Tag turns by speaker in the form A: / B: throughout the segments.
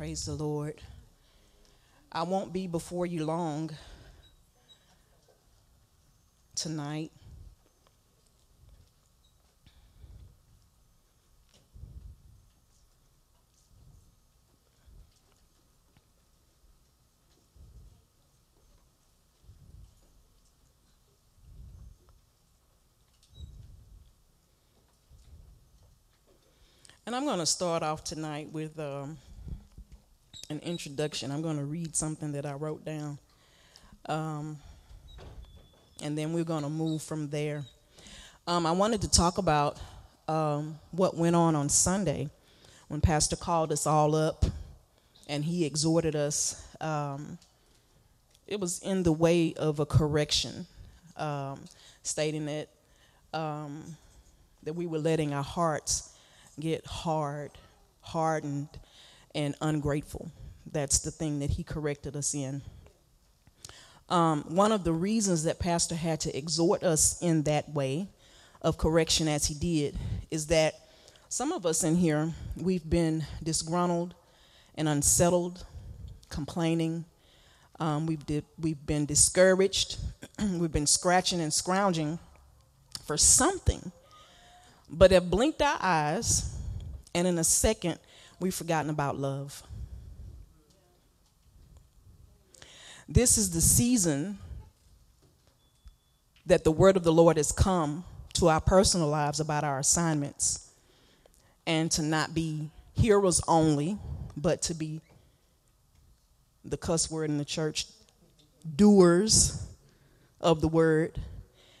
A: Praise the Lord. I won't be before you long tonight. And I'm going to start off tonight with um, an introduction. I'm going to read something that I wrote down. Um, and then we're going to move from there. Um, I wanted to talk about um, what went on on Sunday when Pastor called us all up and he exhorted us. Um, it was in the way of a correction, um, stating that that we were letting our hearts get hard, hardened, and ungrateful. That's the thing that he corrected us in. Um, one of the reasons that Pastor had to exhort us in that way of correction as he did is that some of us in here, we've been disgruntled and unsettled, complaining. Um, we've, di- we've been discouraged. we've been scratching and scrounging for something but have blinked our eyes, and in a second, we've forgotten about love. This is the season that the word of the Lord has come to our personal lives about our assignments and to not be hearers only, but to be the cuss word in the church, doers of the word,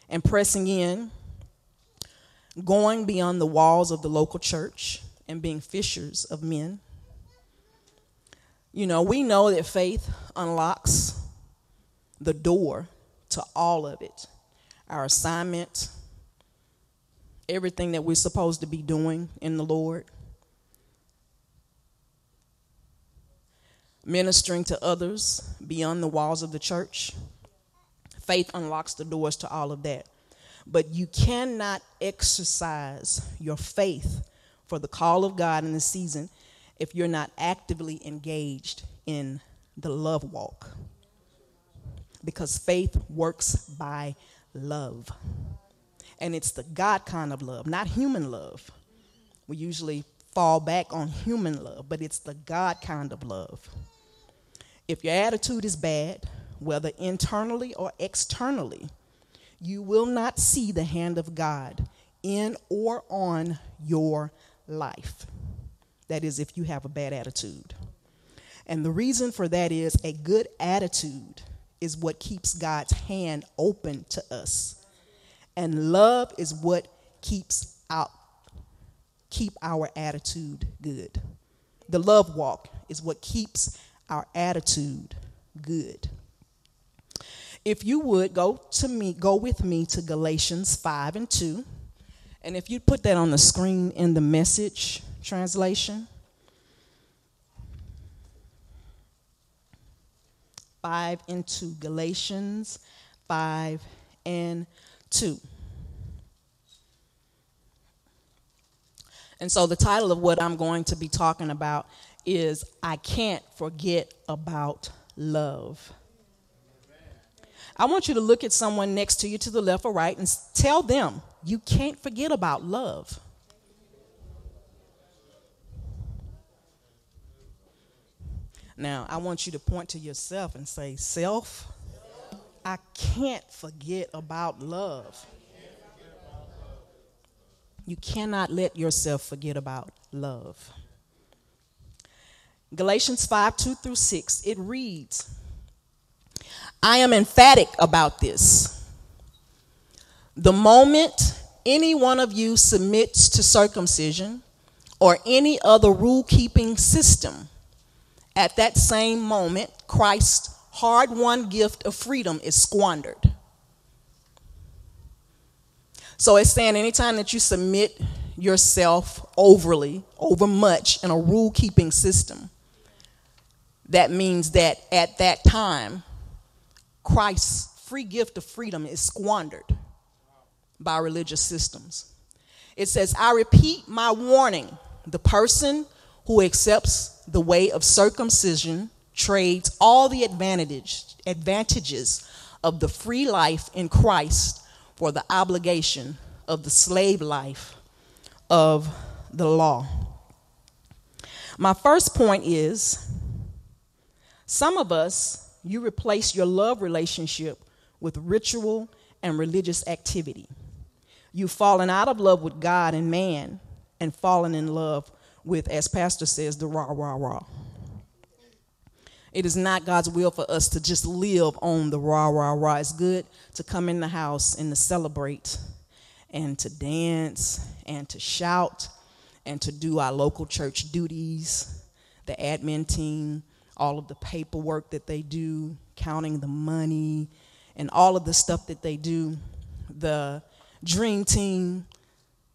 A: and pressing in going beyond the walls of the local church and being fishers of men. You know, we know that faith unlocks the door to all of it our assignment, everything that we're supposed to be doing in the Lord, ministering to others beyond the walls of the church. Faith unlocks the doors to all of that. But you cannot exercise your faith for the call of God in the season if you're not actively engaged in the love walk. Because faith works by love. And it's the God kind of love, not human love. We usually fall back on human love, but it's the God kind of love. If your attitude is bad, whether internally or externally, you will not see the hand of God in or on your life. That is, if you have a bad attitude. And the reason for that is a good attitude is what keeps God's hand open to us. And love is what keeps out keep our attitude good. The love walk is what keeps our attitude good. If you would go to me, go with me to Galatians 5 and 2. And if you put that on the screen in the message translation. 5 and 2. Galatians 5 and 2. And so the title of what I'm going to be talking about is I Can't Forget About Love. I want you to look at someone next to you to the left or right and tell them you can't forget about love. Now, I want you to point to yourself and say, Self, I can't forget about love. You cannot let yourself forget about love. Galatians 5 2 through 6, it reads, I am emphatic about this. The moment any one of you submits to circumcision or any other rule keeping system, at that same moment, Christ's hard won gift of freedom is squandered. So it's saying anytime that you submit yourself overly, over much in a rule keeping system, that means that at that time, Christ's free gift of freedom is squandered by religious systems. It says, I repeat my warning the person who accepts the way of circumcision trades all the advantage, advantages of the free life in Christ for the obligation of the slave life of the law. My first point is some of us, you replace your love relationship with ritual and religious activity. You've fallen out of love with God and man and fallen in love with, as Pastor says, the rah, rah, rah. It is not God's will for us to just live on the rah, rah, rah. It's good to come in the house and to celebrate and to dance and to shout and to do our local church duties, the admin team, all of the paperwork that they do, counting the money, and all of the stuff that they do. The dream team,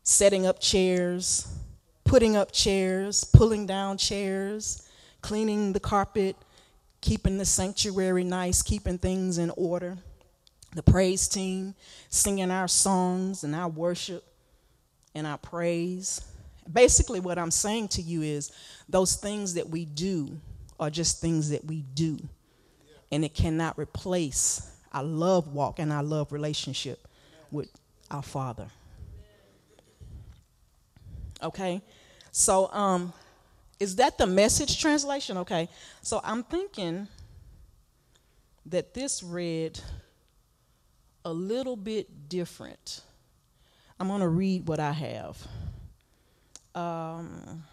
A: setting up chairs, putting up chairs, pulling down chairs, cleaning the carpet, keeping the sanctuary nice, keeping things in order. The praise team, singing our songs and our worship and our praise. Basically, what I'm saying to you is those things that we do are just things that we do, and it cannot replace our love walk and our love relationship with our Father. Okay? So, um, is that the message translation? Okay. So I'm thinking that this read a little bit different. I'm going to read what I have. Um,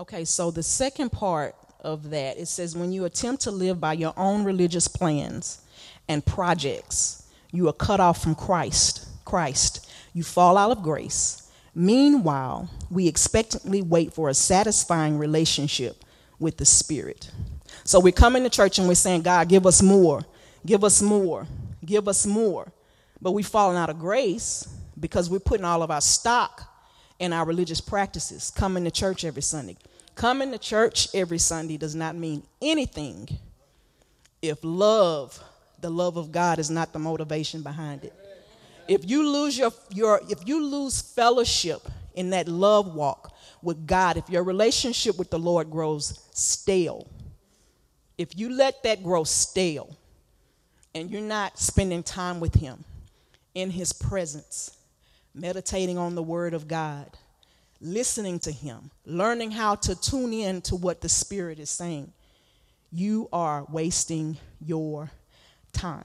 A: okay, so the second part of that it says, when you attempt to live by your own religious plans and projects, you are cut off from Christ. Christ you fall out of grace. Meanwhile, we expectantly wait for a satisfying relationship with the Spirit. So we're coming to church and we're saying, God, give us more, give us more, give us more. But we've fallen out of grace because we're putting all of our stock in our religious practices. Coming to church every Sunday. Coming to church every Sunday does not mean anything if love, the love of God, is not the motivation behind it if you lose your, your if you lose fellowship in that love walk with God, if your relationship with the Lord grows stale, if you let that grow stale and you're not spending time with Him in His presence, meditating on the Word of God, listening to Him, learning how to tune in to what the Spirit is saying, you are wasting your time.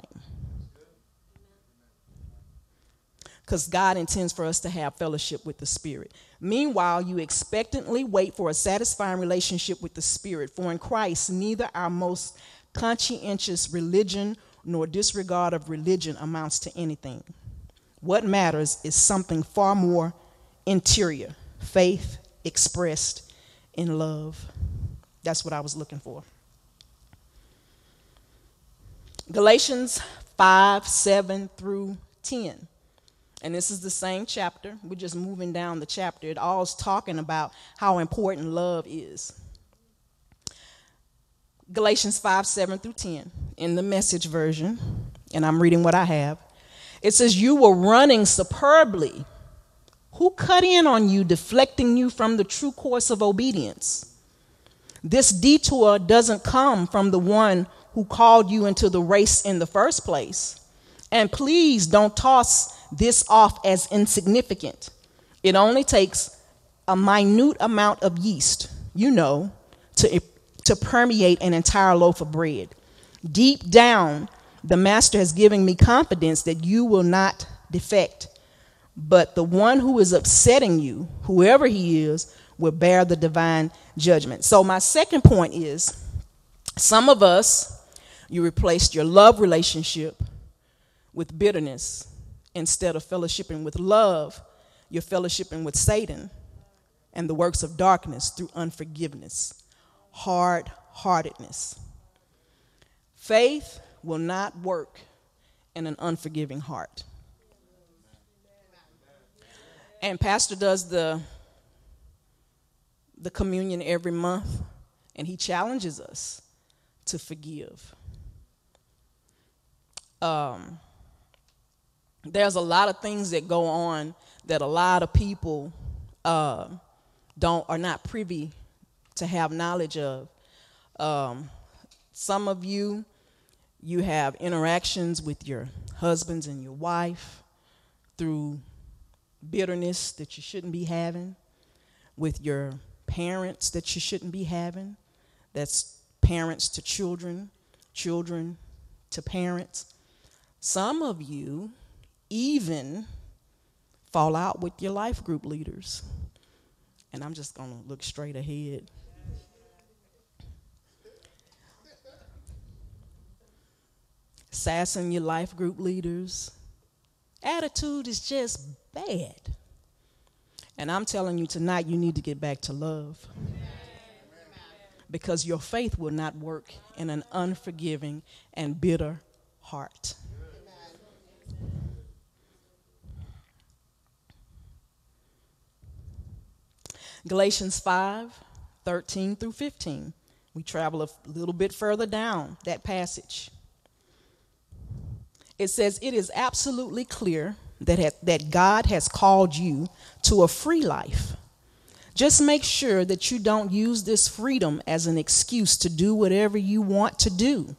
A: Because God intends for us to have fellowship with the Spirit. Meanwhile, you expectantly wait for a satisfying relationship with the Spirit, for in Christ, neither our most conscientious religion nor disregard of religion amounts to anything. What matters is something far more interior faith expressed in love. That's what I was looking for. Galatians 5 7 through 10. And this is the same chapter. We're just moving down the chapter. It all is talking about how important love is. Galatians 5 7 through 10 in the message version, and I'm reading what I have. It says, You were running superbly. Who cut in on you, deflecting you from the true course of obedience? This detour doesn't come from the one who called you into the race in the first place. And please don't toss this off as insignificant. It only takes a minute amount of yeast, you know, to, to permeate an entire loaf of bread. Deep down, the Master has given me confidence that you will not defect, but the one who is upsetting you, whoever he is, will bear the divine judgment. So, my second point is some of us, you replaced your love relationship with bitterness instead of fellowshipping with love, you're fellowshipping with Satan and the works of darkness through unforgiveness, hard heartedness. Faith will not work in an unforgiving heart. And Pastor does the, the communion every month, and he challenges us to forgive. Um, there's a lot of things that go on that a lot of people uh, don't are not privy to have knowledge of. Um, some of you, you have interactions with your husbands and your wife through bitterness that you shouldn't be having, with your parents that you shouldn't be having. That's parents to children, children to parents. Some of you even fall out with your life group leaders. And I'm just going to look straight ahead. Sassing your life group leaders. Attitude is just bad. And I'm telling you tonight, you need to get back to love. Because your faith will not work in an unforgiving and bitter heart. Galatians 5 13 through 15. We travel a little bit further down that passage. It says, It is absolutely clear that, that God has called you to a free life. Just make sure that you don't use this freedom as an excuse to do whatever you want to do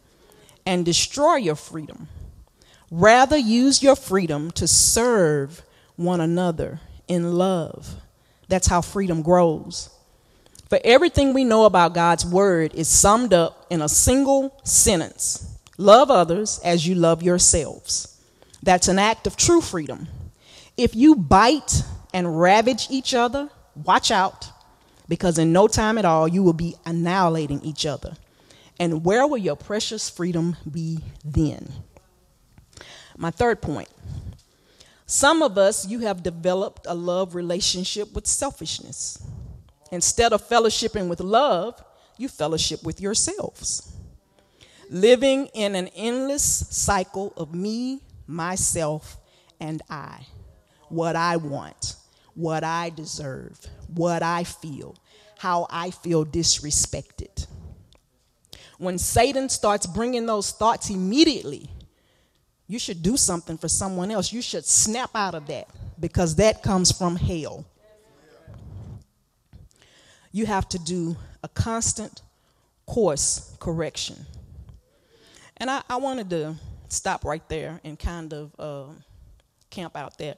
A: and destroy your freedom. Rather, use your freedom to serve one another in love. That's how freedom grows. For everything we know about God's word is summed up in a single sentence Love others as you love yourselves. That's an act of true freedom. If you bite and ravage each other, watch out, because in no time at all you will be annihilating each other. And where will your precious freedom be then? My third point some of us, you have developed a love relationship with selfishness. Instead of fellowshipping with love, you fellowship with yourselves. Living in an endless cycle of me, myself, and I. What I want, what I deserve, what I feel, how I feel disrespected. When Satan starts bringing those thoughts immediately, you should do something for someone else. You should snap out of that because that comes from hell. You have to do a constant course correction. And I, I wanted to stop right there and kind of uh, camp out there.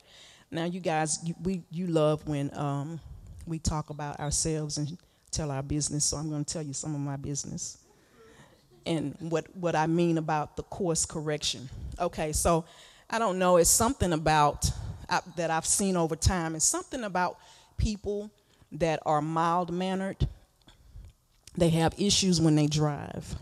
A: Now, you guys, you, we, you love when um, we talk about ourselves and tell our business, so I'm going to tell you some of my business and what, what I mean about the course correction. Okay, so I don't know, it's something about I, that I've seen over time. It's something about people that are mild mannered, they have issues when they drive.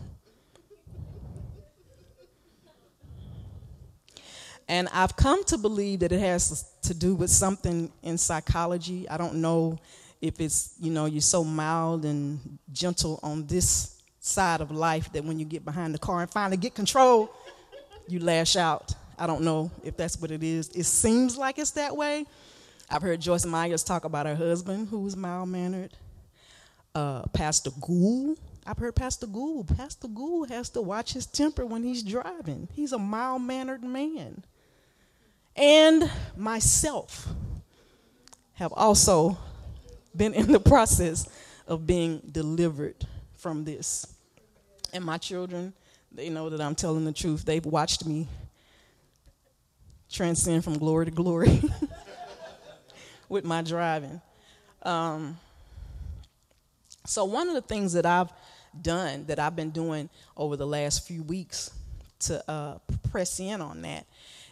A: And I've come to believe that it has to do with something in psychology. I don't know if it's, you know, you're so mild and gentle on this side of life that when you get behind the car and finally get control, you lash out. I don't know if that's what it is. It seems like it's that way. I've heard Joyce Meyers talk about her husband who's mild mannered. Uh, Pastor Gould. I've heard Pastor Gould. Pastor Gould has to watch his temper when he's driving. He's a mild mannered man. And myself have also been in the process of being delivered from this. And my children, they know that I'm telling the truth. They've watched me transcend from glory to glory with my driving. Um, so, one of the things that I've done, that I've been doing over the last few weeks to uh, press in on that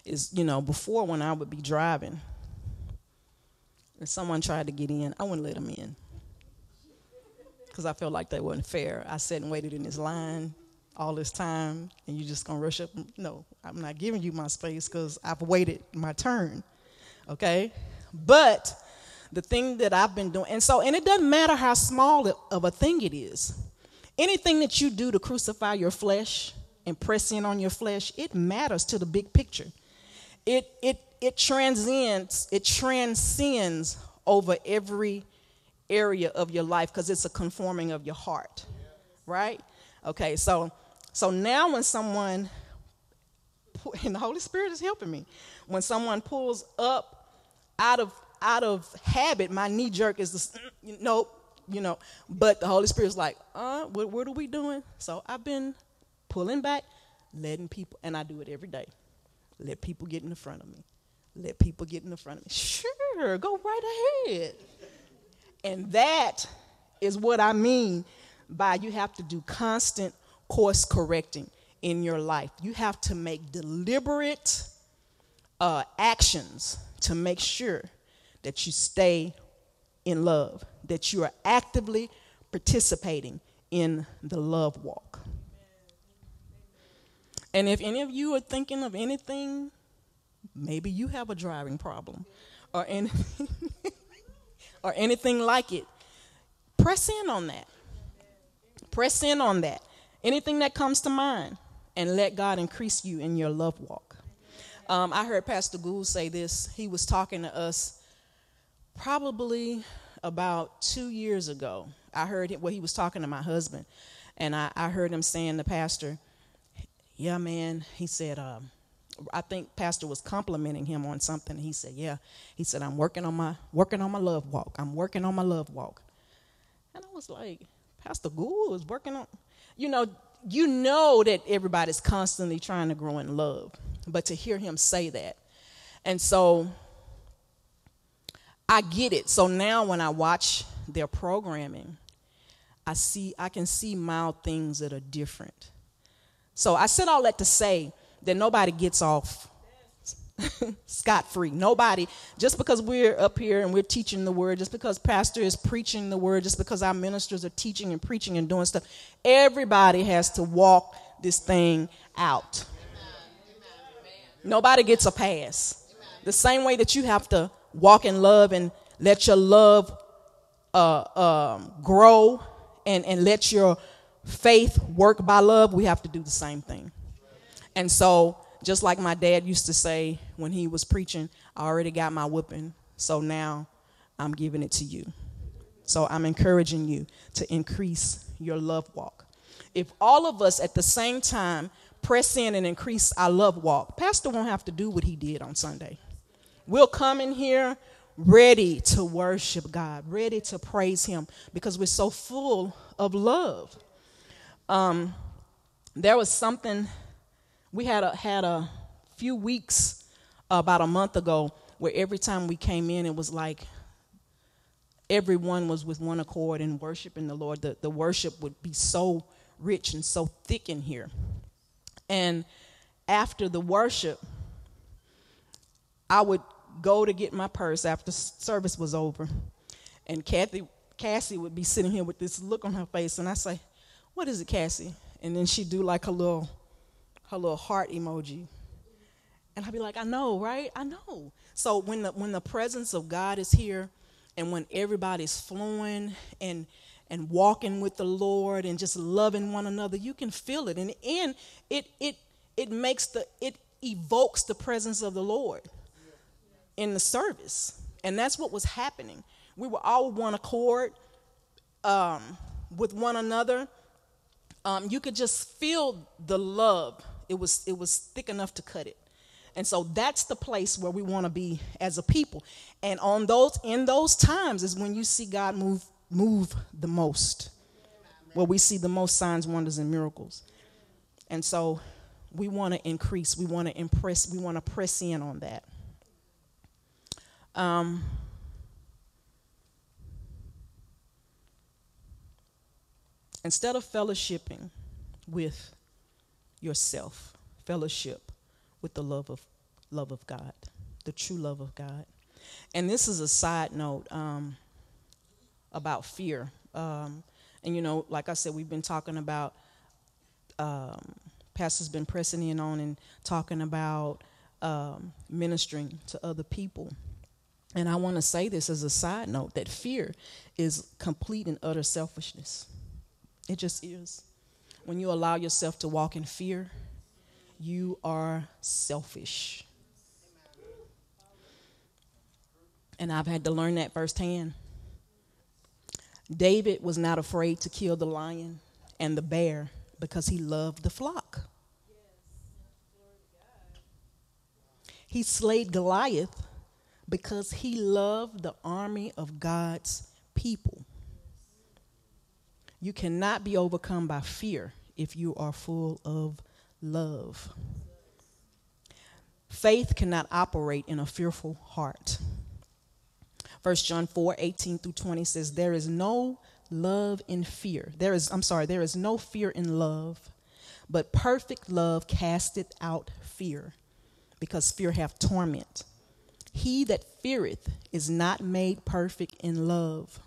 A: is, you know, before when I would be driving, if someone tried to get in, I wouldn't let them in because I felt like that wasn't fair. I sat and waited in this line all this time, and you're just gonna rush up. No, I'm not giving you my space because I've waited my turn. Okay, but the thing that I've been doing, and so, and it doesn't matter how small of a thing it is. Anything that you do to crucify your flesh and press in on your flesh, it matters to the big picture. It it it transcends. It transcends over every area of your life because it's a conforming of your heart. Right? Okay, so so now when someone and the Holy Spirit is helping me. when someone pulls up out of out of habit, my knee jerk is the nope, you know. But the Holy Spirit's like, uh, what, what are we doing? So I've been pulling back, letting people, and I do it every day. Let people get in the front of me. Let people get in the front of me. Sure, go right ahead. And that is what I mean by you have to do constant course correcting in your life. You have to make deliberate uh, actions to make sure that you stay in love, that you are actively participating in the love walk. And if any of you are thinking of anything, maybe you have a driving problem or anything, or anything like it, press in on that. Press in on that. Anything that comes to mind, and let God increase you in your love walk. Um, I heard Pastor Gould say this. He was talking to us probably about two years ago. I heard what well, he was talking to my husband, and I, I heard him saying to Pastor, "Yeah, man," he said. Um, I think Pastor was complimenting him on something. He said, "Yeah," he said, "I'm working on my working on my love walk. I'm working on my love walk." And I was like, Pastor Gould is working on, you know, you know that everybody's constantly trying to grow in love, but to hear him say that, and so I get it. So now when I watch their programming, I see I can see mild things that are different. So I said all that to say that nobody gets off scot free. Nobody, just because we're up here and we're teaching the word, just because pastor is preaching the word, just because our ministers are teaching and preaching and doing stuff, everybody has to walk this thing out. Nobody gets a pass. The same way that you have to walk in love and let your love uh, um, grow and, and let your faith work by love, we have to do the same thing. And so, just like my dad used to say when he was preaching, I already got my whooping, so now I'm giving it to you. So I'm encouraging you to increase your love walk. If all of us at the same time press in and increase our love walk, Pastor won't have to do what he did on Sunday. We'll come in here ready to worship God, ready to praise Him because we're so full of love. Um, there was something we had a, had a few weeks about a month ago where every time we came in, it was like everyone was with one accord and worshiping the Lord. The, the worship would be so rich and so thick in here. And after the worship, I would go to get my purse after service was over. And Kathy, Cassie would be sitting here with this look on her face, and I say, What is it, Cassie? And then she'd do like a little her little heart emoji. And I'd be like, I know, right? I know. So when the when the presence of God is here and when everybody's flowing and and walking with the Lord and just loving one another, you can feel it. And and it it it makes the it evokes the presence of the Lord in the service. And that's what was happening. We were all one accord um, with one another. Um, you could just feel the love it was it was thick enough to cut it. And so that's the place where we want to be as a people. And on those in those times is when you see God move move the most. Where we see the most signs, wonders, and miracles. And so we want to increase, we want to impress, we want to press in on that. Um, instead of fellowshipping with yourself, fellowship with the love of love of God, the true love of God. And this is a side note um, about fear. Um, and you know, like I said, we've been talking about. Um, Pastor's been pressing in on and talking about um, ministering to other people. And I want to say this as a side note that fear is complete and utter selfishness. It just is. When you allow yourself to walk in fear, you are selfish. And I've had to learn that firsthand. David was not afraid to kill the lion and the bear because he loved the flock. He slayed Goliath because he loved the army of God's people. You cannot be overcome by fear if you are full of love. Faith cannot operate in a fearful heart. 1 John 4 18 through 20 says, There is no love in fear. There is, I'm sorry, there is no fear in love, but perfect love casteth out fear, because fear hath torment. He that feareth is not made perfect in love.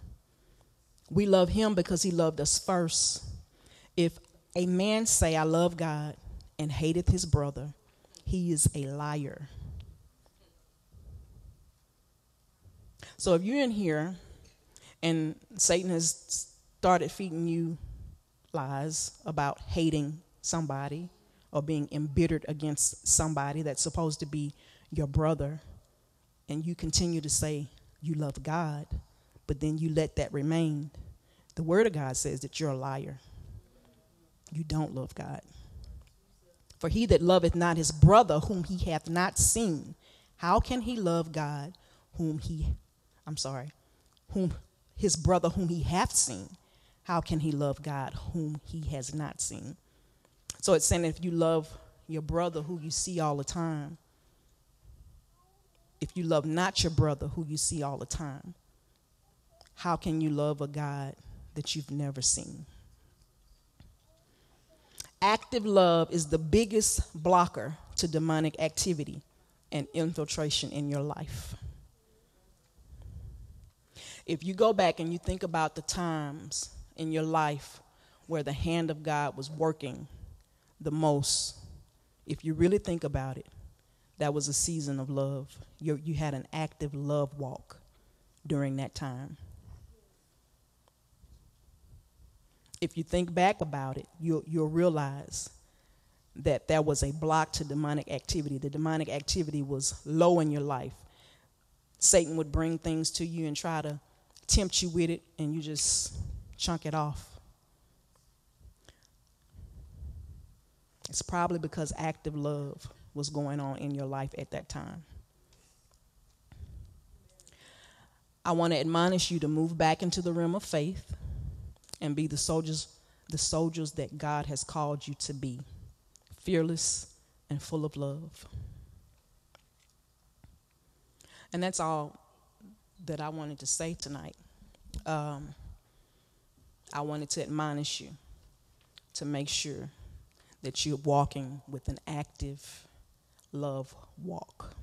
A: We love him because he loved us first. If a man say, I love God, and hateth his brother, he is a liar. So if you're in here and Satan has started feeding you lies about hating somebody or being embittered against somebody that's supposed to be your brother, and you continue to say you love God, but then you let that remain, the Word of God says that you're a liar. You don't love God. For he that loveth not his brother whom he hath not seen, how can he love God whom he, I'm sorry, whom his brother whom he hath seen? How can he love God whom he has not seen? So it's saying if you love your brother who you see all the time, if you love not your brother who you see all the time, how can you love a God that you've never seen? Active love is the biggest blocker to demonic activity and infiltration in your life. If you go back and you think about the times in your life where the hand of God was working the most, if you really think about it, that was a season of love. you you had an active love walk during that time. If you think back about it, you'll, you'll realize that there was a block to demonic activity. The demonic activity was low in your life. Satan would bring things to you and try to tempt you with it, and you just chunk it off. It's probably because active love was going on in your life at that time. I want to admonish you to move back into the realm of faith and be the soldiers the soldiers that God has called you to be, fearless and full of love. And that's all that I wanted to say tonight. Um, I wanted to admonish you to make sure that you're walking with an active love walk.